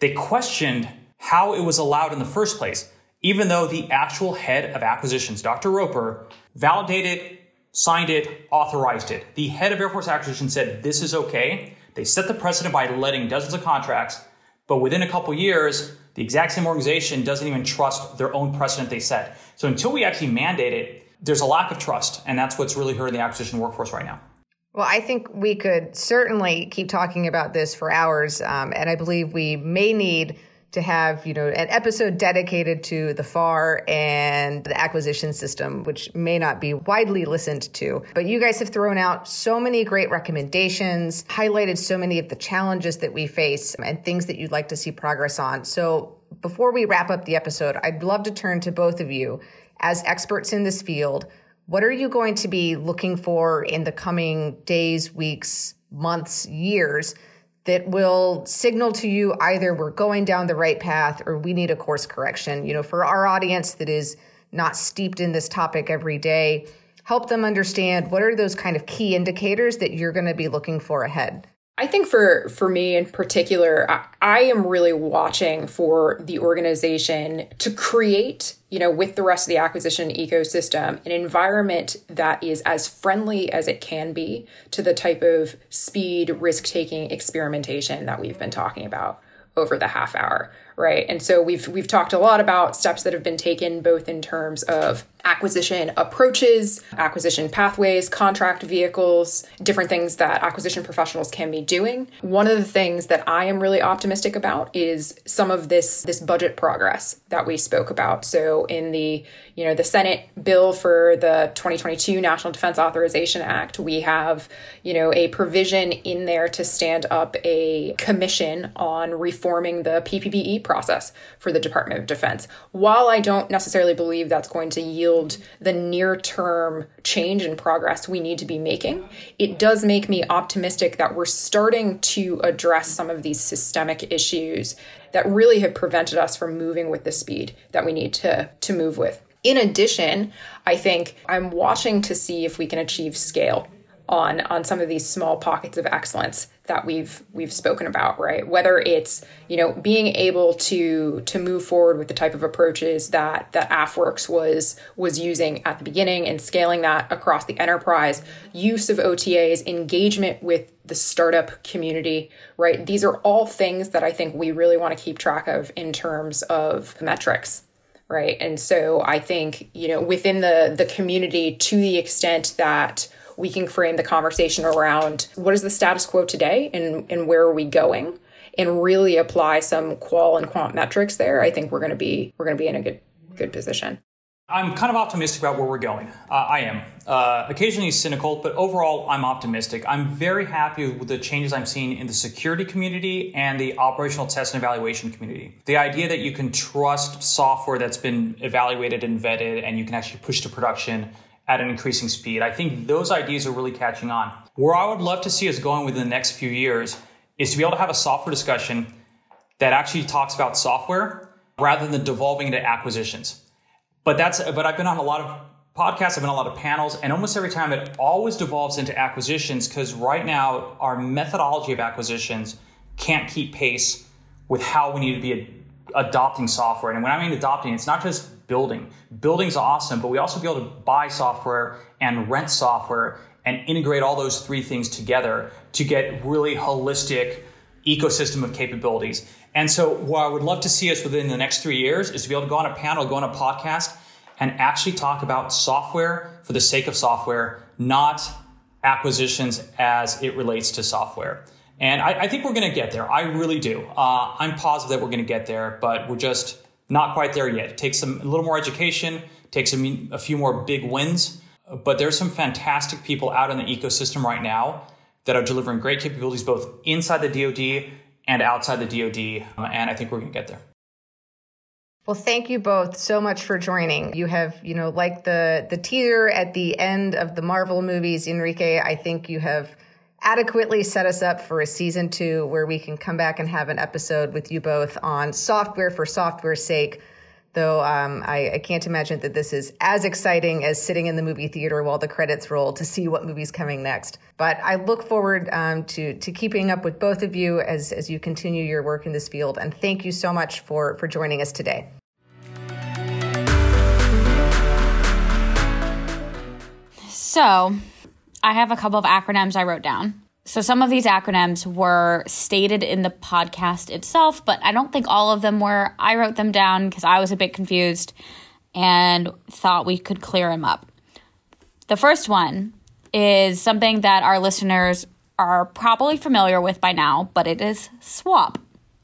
they questioned how it was allowed in the first place, even though the actual head of acquisitions, Dr. Roper, validated, signed it, authorized it. The head of Air Force Acquisition said this is okay. They set the precedent by letting dozens of contracts, but within a couple years, the exact same organization doesn't even trust their own precedent they set. So until we actually mandate it, there's a lack of trust, and that's what's really hurting the acquisition workforce right now. Well, I think we could certainly keep talking about this for hours, um, and I believe we may need to have you know an episode dedicated to the FAR and the acquisition system, which may not be widely listened to. But you guys have thrown out so many great recommendations, highlighted so many of the challenges that we face, and things that you'd like to see progress on. So before we wrap up the episode, I'd love to turn to both of you as experts in this field. What are you going to be looking for in the coming days, weeks, months, years that will signal to you either we're going down the right path or we need a course correction? You know, for our audience that is not steeped in this topic every day, help them understand what are those kind of key indicators that you're going to be looking for ahead. I think for for me in particular, I, I, am really watching for the organization to create, you know, with the rest of the acquisition ecosystem, an environment that is as friendly as it can be to the type of speed, risk taking experimentation that we've been talking about over the half hour, right? And so we've we've talked a lot about steps that have been taken both in terms of acquisition approaches, acquisition pathways, contract vehicles, different things that acquisition professionals can be doing. One of the things that I am really optimistic about is some of this this budget progress that we spoke about. So in the, you know, the Senate bill for the 2022 National Defense Authorization Act, we have, you know, a provision in there to stand up a commission on reforming the PPBE process for the Department of Defense. While I don't necessarily believe that's going to yield yield the near term change and progress we need to be making, it does make me optimistic that we're starting to address some of these systemic issues that really have prevented us from moving with the speed that we need to, to move with. In addition, I think I'm watching to see if we can achieve scale on on some of these small pockets of excellence that we've we've spoken about right? Whether it's you know being able to to move forward with the type of approaches that that AFWERX was was using at the beginning and scaling that across the enterprise use of OTAs engagement with the startup community right? These are all things that I think we really want to keep track of in terms of metrics right? And so I think you know within the the community to the extent that we can frame the conversation around what is the status quo today and, and where are we going and really apply some qual and quant metrics there, I think we're going to be we're going to be in a good good position. I'm kind of optimistic about where we're going. Uh, I am. Uh, occasionally cynical, but overall, I'm optimistic. I'm very happy with the changes I'm seeing in the security community and the operational test and evaluation community. The idea that you can trust software that's been evaluated and vetted and you can actually push to production at an increasing speed. I think those ideas are really catching on. Where I would love to see us going within the next few years is to be able to have a software discussion that actually talks about software rather than devolving into acquisitions. But that's but I've been on a lot of podcasts, I've been on a lot of panels, and almost every time it always devolves into acquisitions because right now our methodology of acquisitions can't keep pace with how we need to be adopting software. And when I mean adopting, it's not just building. Building's awesome, but we also be able to buy software and rent software and integrate all those three things together to get really holistic ecosystem of capabilities. And so what I would love to see us within the next three years is to be able to go on a panel, go on a podcast, and actually talk about software for the sake of software, not acquisitions as it relates to software. And I, I think we're going to get there. I really do. Uh, I'm positive that we're going to get there, but we're just not quite there yet. It takes some a little more education, takes a, a few more big wins, but there's some fantastic people out in the ecosystem right now that are delivering great capabilities both inside the DoD and outside the DoD, um, and I think we're going to get there. Well, thank you both so much for joining. You have, you know, like the the teaser at the end of the Marvel movies, Enrique. I think you have adequately set us up for a season two where we can come back and have an episode with you both on software for software's sake. Though um, I, I, can't imagine that this is as exciting as sitting in the movie theater while the credits roll to see what movie's coming next. But I look forward um, to to keeping up with both of you as as you continue your work in this field. And thank you so much for for joining us today. So, I have a couple of acronyms I wrote down. So, some of these acronyms were stated in the podcast itself, but I don't think all of them were. I wrote them down because I was a bit confused and thought we could clear them up. The first one is something that our listeners are probably familiar with by now, but it is SWAP.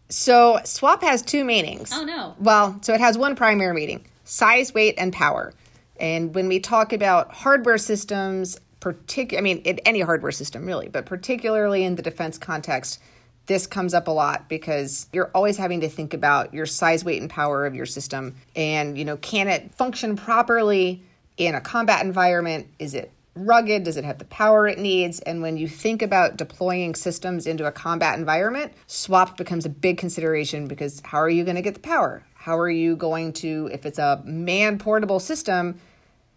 So, SWAP has two meanings. Oh, no. Well, so it has one primary meaning size, weight, and power. And when we talk about hardware systems, particular, I mean, in any hardware system really, but particularly in the defense context, this comes up a lot because you're always having to think about your size, weight, and power of your system. And, you know, can it function properly in a combat environment? Is it rugged? Does it have the power it needs? And when you think about deploying systems into a combat environment, swap becomes a big consideration because how are you going to get the power? How are you going to, if it's a man portable system,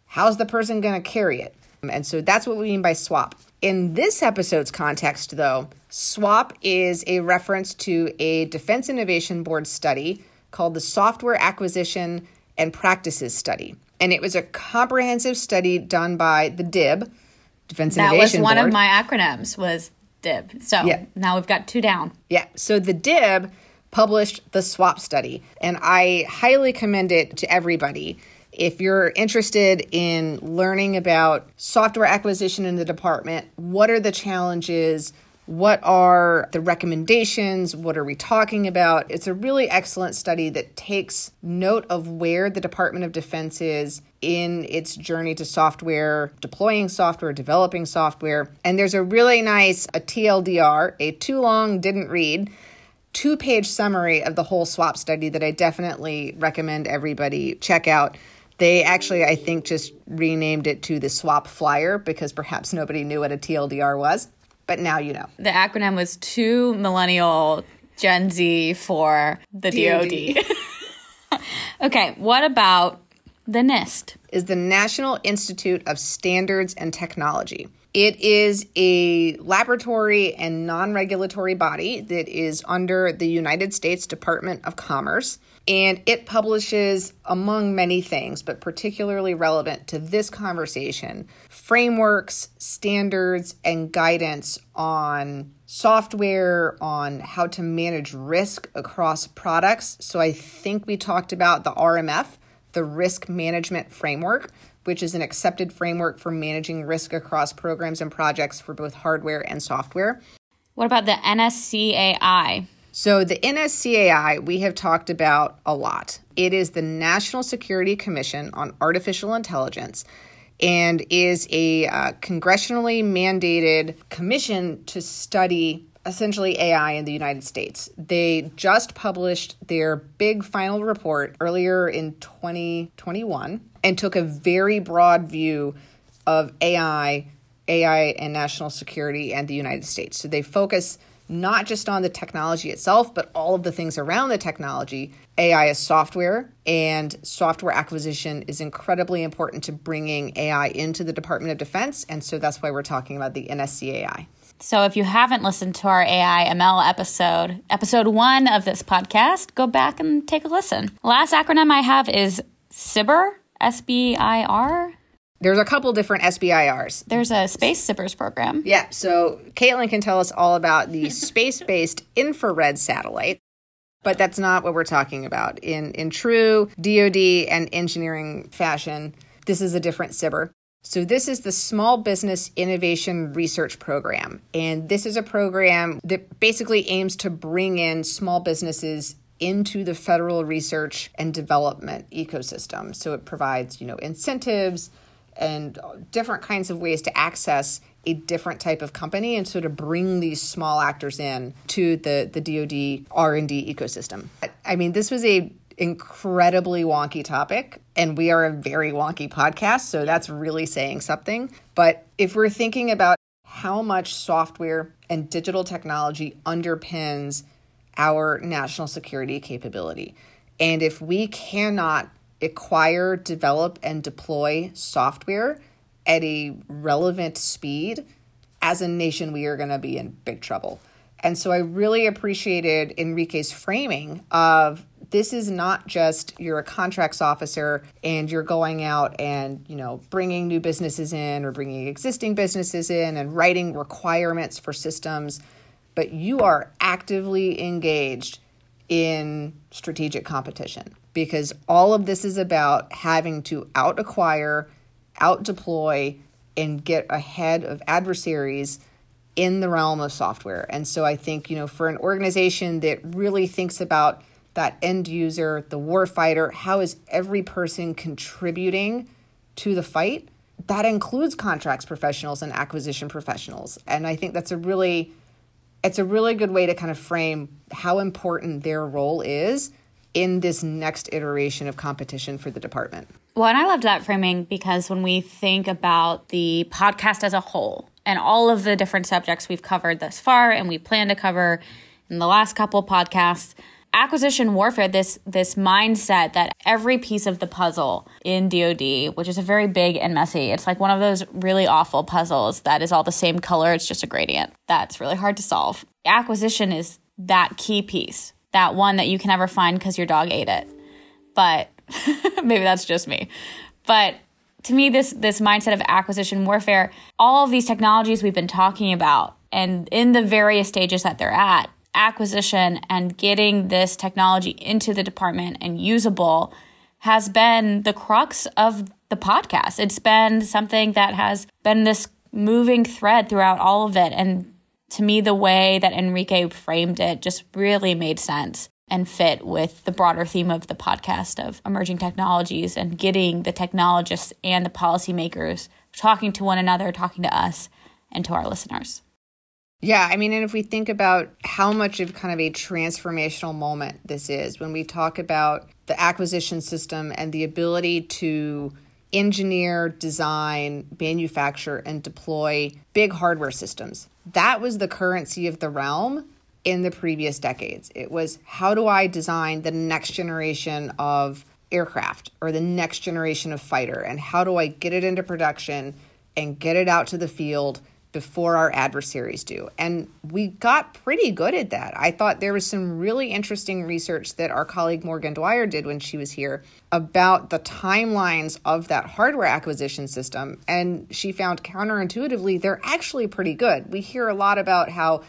how's the person going to carry it? And so that's what we mean by swap. In this episode's context, though, SWAP is a reference to a Defense Innovation Board study called the Software Acquisition and Practices Study. And it was a comprehensive study done by the DIB, Defense that Innovation Board. That was one Board. of my acronyms was DIB. So yeah. now we've got two down. Yeah. So the DIB published the SWAP study, and I highly commend it to everybody. If you're interested in learning about software acquisition in the department, what are the challenges? What are the recommendations? What are we talking about? It's a really excellent study that takes note of where the Department of Defense is in its journey to software, deploying software, developing software. And there's a really nice a TLDR, a too long didn't read two page summary of the whole swap study that I definitely recommend everybody check out. They actually, I think, just renamed it to the swap flyer because perhaps nobody knew what a TLDR was, but now you know. The acronym was two millennial Gen Z for the DoD. DoD. okay, what about the NIST? Is the National Institute of Standards and Technology. It is a laboratory and non regulatory body that is under the United States Department of Commerce. And it publishes, among many things, but particularly relevant to this conversation, frameworks, standards, and guidance on software, on how to manage risk across products. So I think we talked about the RMF, the Risk Management Framework which is an accepted framework for managing risk across programs and projects for both hardware and software. What about the NSCAI? So, the NSCAI we have talked about a lot. It is the National Security Commission on Artificial Intelligence and is a uh, congressionally mandated commission to study essentially AI in the United States. They just published their big final report earlier in 2021 and took a very broad view of AI, AI and national security and the United States. So they focus not just on the technology itself, but all of the things around the technology. AI is software, and software acquisition is incredibly important to bringing AI into the Department of Defense. And so that's why we're talking about the NSCAI. So if you haven't listened to our AI ML episode, episode one of this podcast, go back and take a listen. Last acronym I have is SBIR, S B I R. There's a couple different SBIRs. There's a Space SBIRS program. Yeah, so Kaitlyn can tell us all about the space based infrared satellite, but that's not what we're talking about. In, in true DoD and engineering fashion, this is a different SBIR. So, this is the Small Business Innovation Research Program. And this is a program that basically aims to bring in small businesses into the federal research and development ecosystem. So, it provides, you know, incentives and different kinds of ways to access a different type of company and sort of bring these small actors in to the the DoD R&D ecosystem. I mean, this was a incredibly wonky topic, and we are a very wonky podcast, so that's really saying something. But if we're thinking about how much software and digital technology underpins our national security capability. And if we cannot acquire, develop, and deploy software at a relevant speed, as a nation, we are going to be in big trouble. And so I really appreciated Enrique's framing of this is not just you're a contracts officer and you're going out and you know bringing new businesses in or bringing existing businesses in and writing requirements for systems but you are actively engaged in strategic competition because all of this is about having to out acquire, out deploy, and get ahead of adversaries in the realm of software. And so I think, you know, for an organization that really thinks about that end user, the warfighter, how is every person contributing to the fight? That includes contracts professionals and acquisition professionals. And I think that's a really it's a really good way to kind of frame how important their role is in this next iteration of competition for the department. Well, and I loved that framing because when we think about the podcast as a whole and all of the different subjects we've covered thus far and we plan to cover in the last couple podcasts, acquisition warfare this this mindset that every piece of the puzzle in DoD which is a very big and messy it's like one of those really awful puzzles that is all the same color it's just a gradient. That's really hard to solve. Acquisition is that key piece that one that you can never find cuz your dog ate it. But maybe that's just me. But to me this this mindset of acquisition warfare all of these technologies we've been talking about and in the various stages that they're at acquisition and getting this technology into the department and usable has been the crux of the podcast. It's been something that has been this moving thread throughout all of it. And to me, the way that Enrique framed it just really made sense and fit with the broader theme of the podcast of emerging technologies and getting the technologists and the policymakers talking to one another, talking to us, and to our listeners. Yeah, I mean, and if we think about how much of kind of a transformational moment this is, when we talk about the acquisition system and the ability to engineer, design, manufacture, and deploy big hardware systems, that was the currency of the realm in the previous decades. It was how do I design the next generation of aircraft or the next generation of fighter, and how do I get it into production and get it out to the field before our adversaries do. And we got pretty good at that. I thought there was some really interesting research that our colleague Morgan Dwyer did when she was here about the timelines of that hardware acquisition system. And she found counterintuitively, they're actually pretty good. We hear a lot about how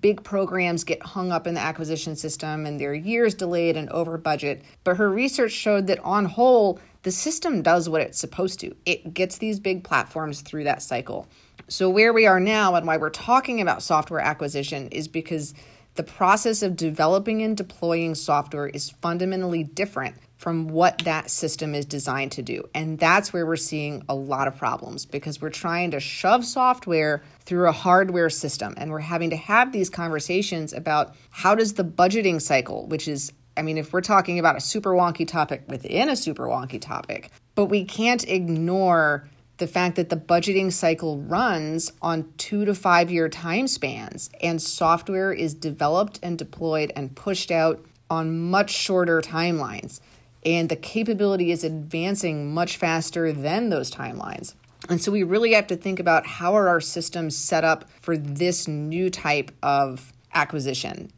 big programs get hung up in the acquisition system and they're years delayed and over budget. But her research showed that on whole, the system does what it's supposed to. It gets these big platforms through that cycle. So, where we are now and why we're talking about software acquisition is because the process of developing and deploying software is fundamentally different from what that system is designed to do. And that's where we're seeing a lot of problems because we're trying to shove software through a hardware system and we're having to have these conversations about how does the budgeting cycle, which is I mean, if we're talking about a super wonky topic within a super wonky topic, but we can't ignore the fact that the budgeting cycle runs on two to five year time spans, and software is developed and deployed and pushed out on much shorter timelines. And the capability is advancing much faster than those timelines. And so we really have to think about how are our systems set up for this new type of acquisition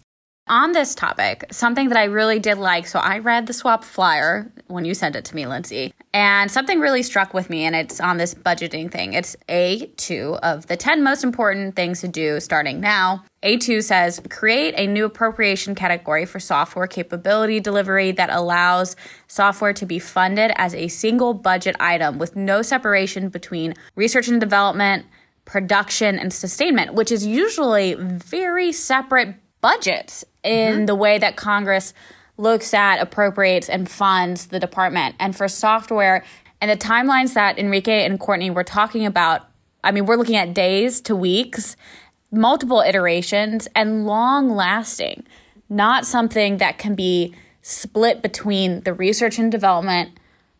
on this topic, something that I really did like, so I read the swap flyer when you sent it to me, Lindsey, and something really struck with me, and it's on this budgeting thing. It's A2 of the 10 most important things to do starting now. A2 says create a new appropriation category for software capability delivery that allows software to be funded as a single budget item with no separation between research and development, production, and sustainment, which is usually very separate budgets in mm-hmm. the way that Congress looks at, appropriates, and funds the department. And for software and the timelines that Enrique and Courtney were talking about, I mean, we're looking at days to weeks, multiple iterations, and long lasting, not something that can be split between the research and development,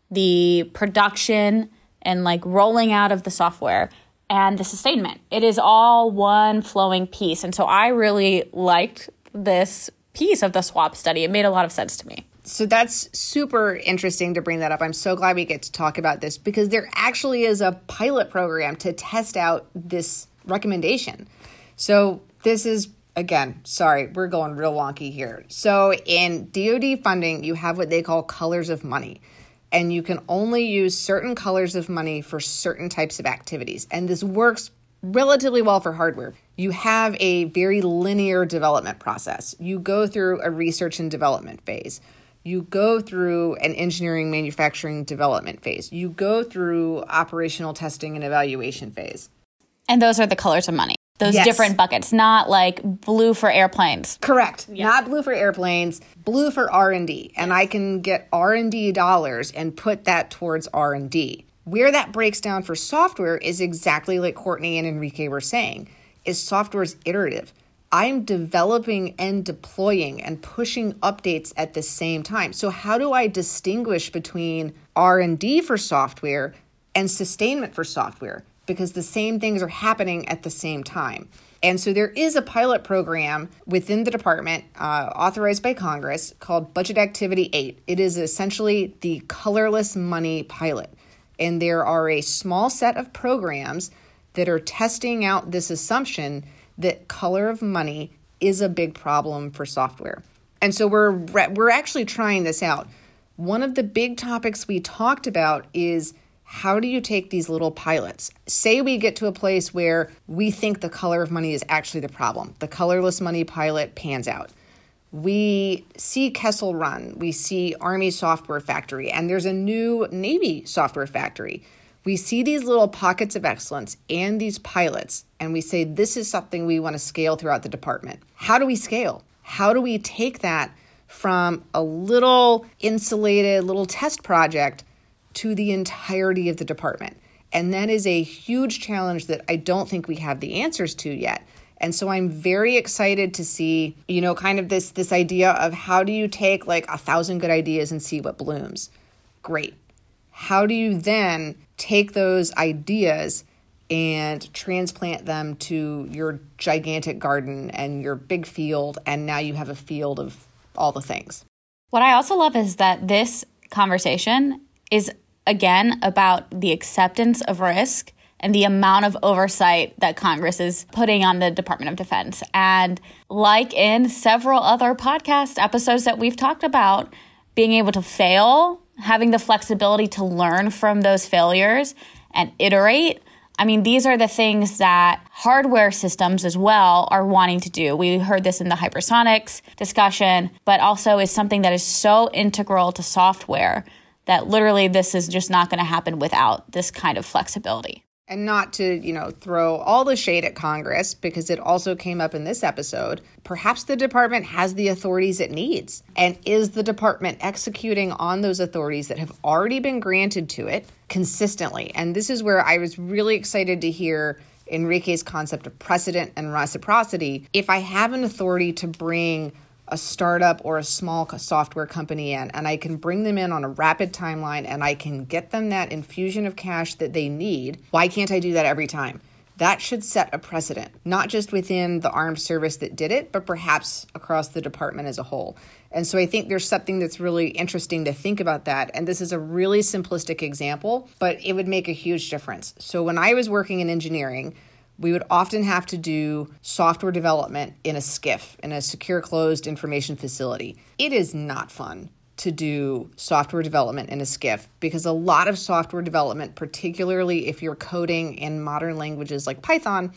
the production, and like rolling out of the software and the sustainment. It is all one flowing piece. And so I really liked this piece of the SWAP study. It made a lot of sense to me. So that's super interesting to bring that up. I'm so glad we get to talk about this because there actually is a pilot program to test out this recommendation. So this is again, sorry, we're going real wonky here. So in DoD funding, you have what they call colors of money. And you can only use certain colors of money for certain types of activities. And this works relatively well for hardware. You have a very linear development process. You go through a research and development phase. You go through an engineering manufacturing development phase. You go through operational testing and evaluation phase. And those are the colors of money. Those yes. different buckets, not like blue for airplanes. Correct. Yeah. Not blue for airplanes, blue for R&D. And I can get R&D dollars and put that towards R&D. Where that breaks down for software is exactly like Courtney and Enrique were saying, is software is iterative. I'm developing and deploying and pushing updates at the same time. So how do I distinguish between R&D for software and sustainment for software? Because the same things are happening at the same time. And so there is a pilot program within the department uh, authorized by Congress called Budget Activity 8. It is essentially the colorless money pilot. And there are a small set of programs that are testing out this assumption that color of money is a big problem for software. And so we're we're actually trying this out. One of the big topics we talked about is how do you take these little pilots? Say we get to a place where we think the color of money is actually the problem. The colorless money pilot pans out we see Kessel Run, we see Army Software Factory, and there's a new Navy software factory. We see these little pockets of excellence and these pilots, and we say this is something we want to scale throughout the department. How do we scale? How do we take that from a little insulated little test project to the entirety of the department? And that is a huge challenge that I don't think we have the answers to yet. And so I'm very excited to see, you know, kind of this this idea of how do you take like a thousand good ideas and see what blooms? Great. How do you then take those ideas and transplant them to your gigantic garden and your big field and now you have a field of all the things. What I also love is that this conversation is again about the acceptance of risk and the amount of oversight that Congress is putting on the Department of Defense. And like in several other podcast episodes that we've talked about, being able to fail, having the flexibility to learn from those failures and iterate. I mean, these are the things that hardware systems as well are wanting to do. We heard this in the hypersonics discussion, but also is something that is so integral to software that literally this is just not going to happen without this kind of flexibility and not to, you know, throw all the shade at Congress because it also came up in this episode. Perhaps the department has the authorities it needs. And is the department executing on those authorities that have already been granted to it consistently? And this is where I was really excited to hear Enrique's concept of precedent and reciprocity. If I have an authority to bring a startup or a small software company in and I can bring them in on a rapid timeline and I can get them that infusion of cash that they need, why can't I do that every time? That should set a precedent, not just within the armed service that did it, but perhaps across the department as a whole. And so I think there's something that's really interesting to think about that. And this is a really simplistic example, but it would make a huge difference. So when I was working in engineering, we would often have to do software development in a SCIF, in a secure closed information facility. It is not fun to do software development in a SCIF because a lot of software development, particularly if you're coding in modern languages like Python,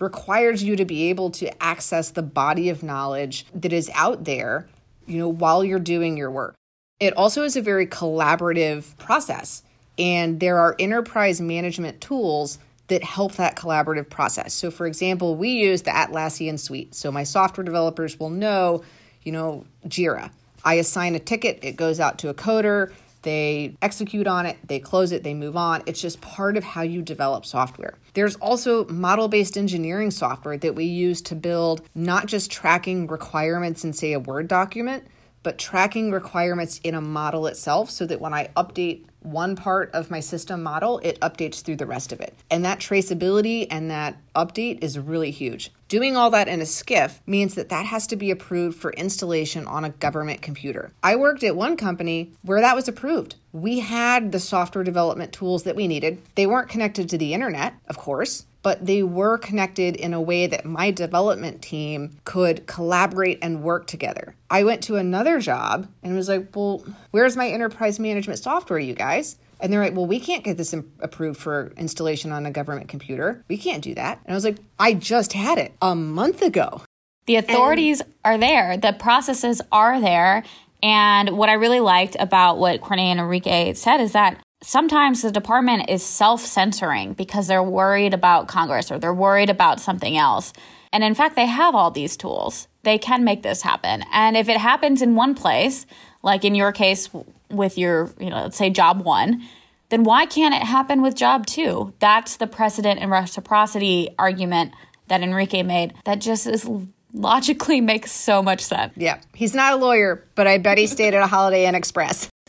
requires you to be able to access the body of knowledge that is out there, you know, while you're doing your work. It also is a very collaborative process, and there are enterprise management tools that help that collaborative process. So, for example, we use the Atlassian suite. So, my software developers will know, you know, Jira. I assign a ticket, it goes out to a coder, they execute on it, they close it, they move on. It's just part of how you develop software. There's also model based engineering software that we use to build not just tracking requirements in, say, a Word document, but tracking requirements in a model itself so that when I update one part of my system model, it updates through the rest of it. And that traceability and that update is really huge. Doing all that in a SCIF means that that has to be approved for installation on a government computer. I worked at one company where that was approved. We had the software development tools that we needed. They weren't connected to the internet, of course, but they were connected in a way that my development team could collaborate and work together. I went to another job and was like, well, where's my enterprise management software, you guys? And they're like, well, we can't get this approved for installation on a government computer. We can't do that. And I was like, I just had it a month ago. The authorities and- are there, the processes are there. And what I really liked about what Courtney and Enrique said is that sometimes the department is self censoring because they're worried about Congress or they're worried about something else. And in fact, they have all these tools. They can make this happen. And if it happens in one place, like in your case with your, you know, let's say job one, then why can't it happen with job two? That's the precedent and reciprocity argument that Enrique made that just is logically makes so much sense. Yeah. He's not a lawyer, but I bet he stayed at a Holiday Inn Express.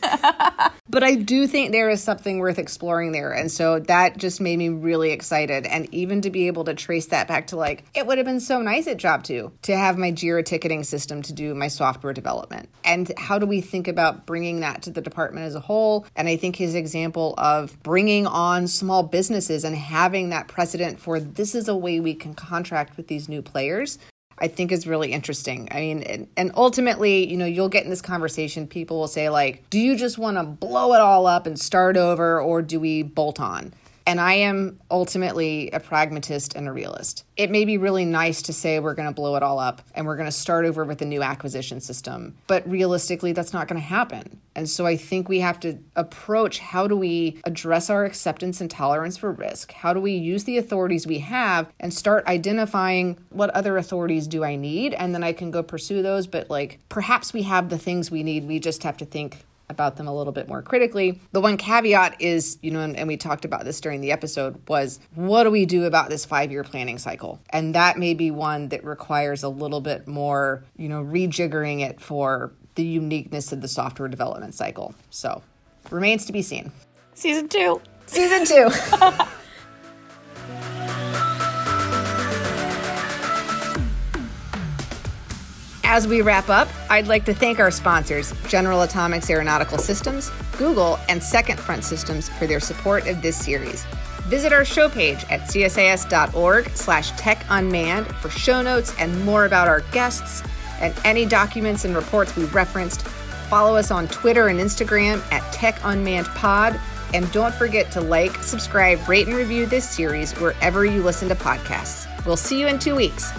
but I do think there is something worth exploring there. And so that just made me really excited. And even to be able to trace that back to like, it would have been so nice at Job 2 to have my JIRA ticketing system to do my software development. And how do we think about bringing that to the department as a whole? And I think his example of bringing on small businesses and having that precedent for this is a way we can contract with these new players I think is really interesting. I mean, and, and ultimately, you know, you'll get in this conversation, people will say, like, do you just want to blow it all up and start over, or do we bolt on? And I am ultimately a pragmatist and a realist. It may be really nice to say we're going to blow it all up and we're going to start over with a new acquisition system, but realistically, that's not going to happen. And so I think we have to approach how do we address our acceptance and tolerance for risk? How do we use the authorities we have and start identifying what other authorities do I need? And then I can go pursue those. But like perhaps we have the things we need. We just have to think about them a little bit more critically. The one caveat is, you know, and, and we talked about this during the episode, was what do we do about this five year planning cycle? And that may be one that requires a little bit more, you know, rejiggering it for the uniqueness of the software development cycle. So remains to be seen. Season two. Season two. As we wrap up, I'd like to thank our sponsors, General Atomics Aeronautical Systems, Google, and Second Front Systems for their support of this series. Visit our show page at csis.org slash techunmanned for show notes and more about our guests and any documents and reports we referenced. Follow us on Twitter and Instagram at TechUnmannedPod. And don't forget to like, subscribe, rate, and review this series wherever you listen to podcasts. We'll see you in two weeks.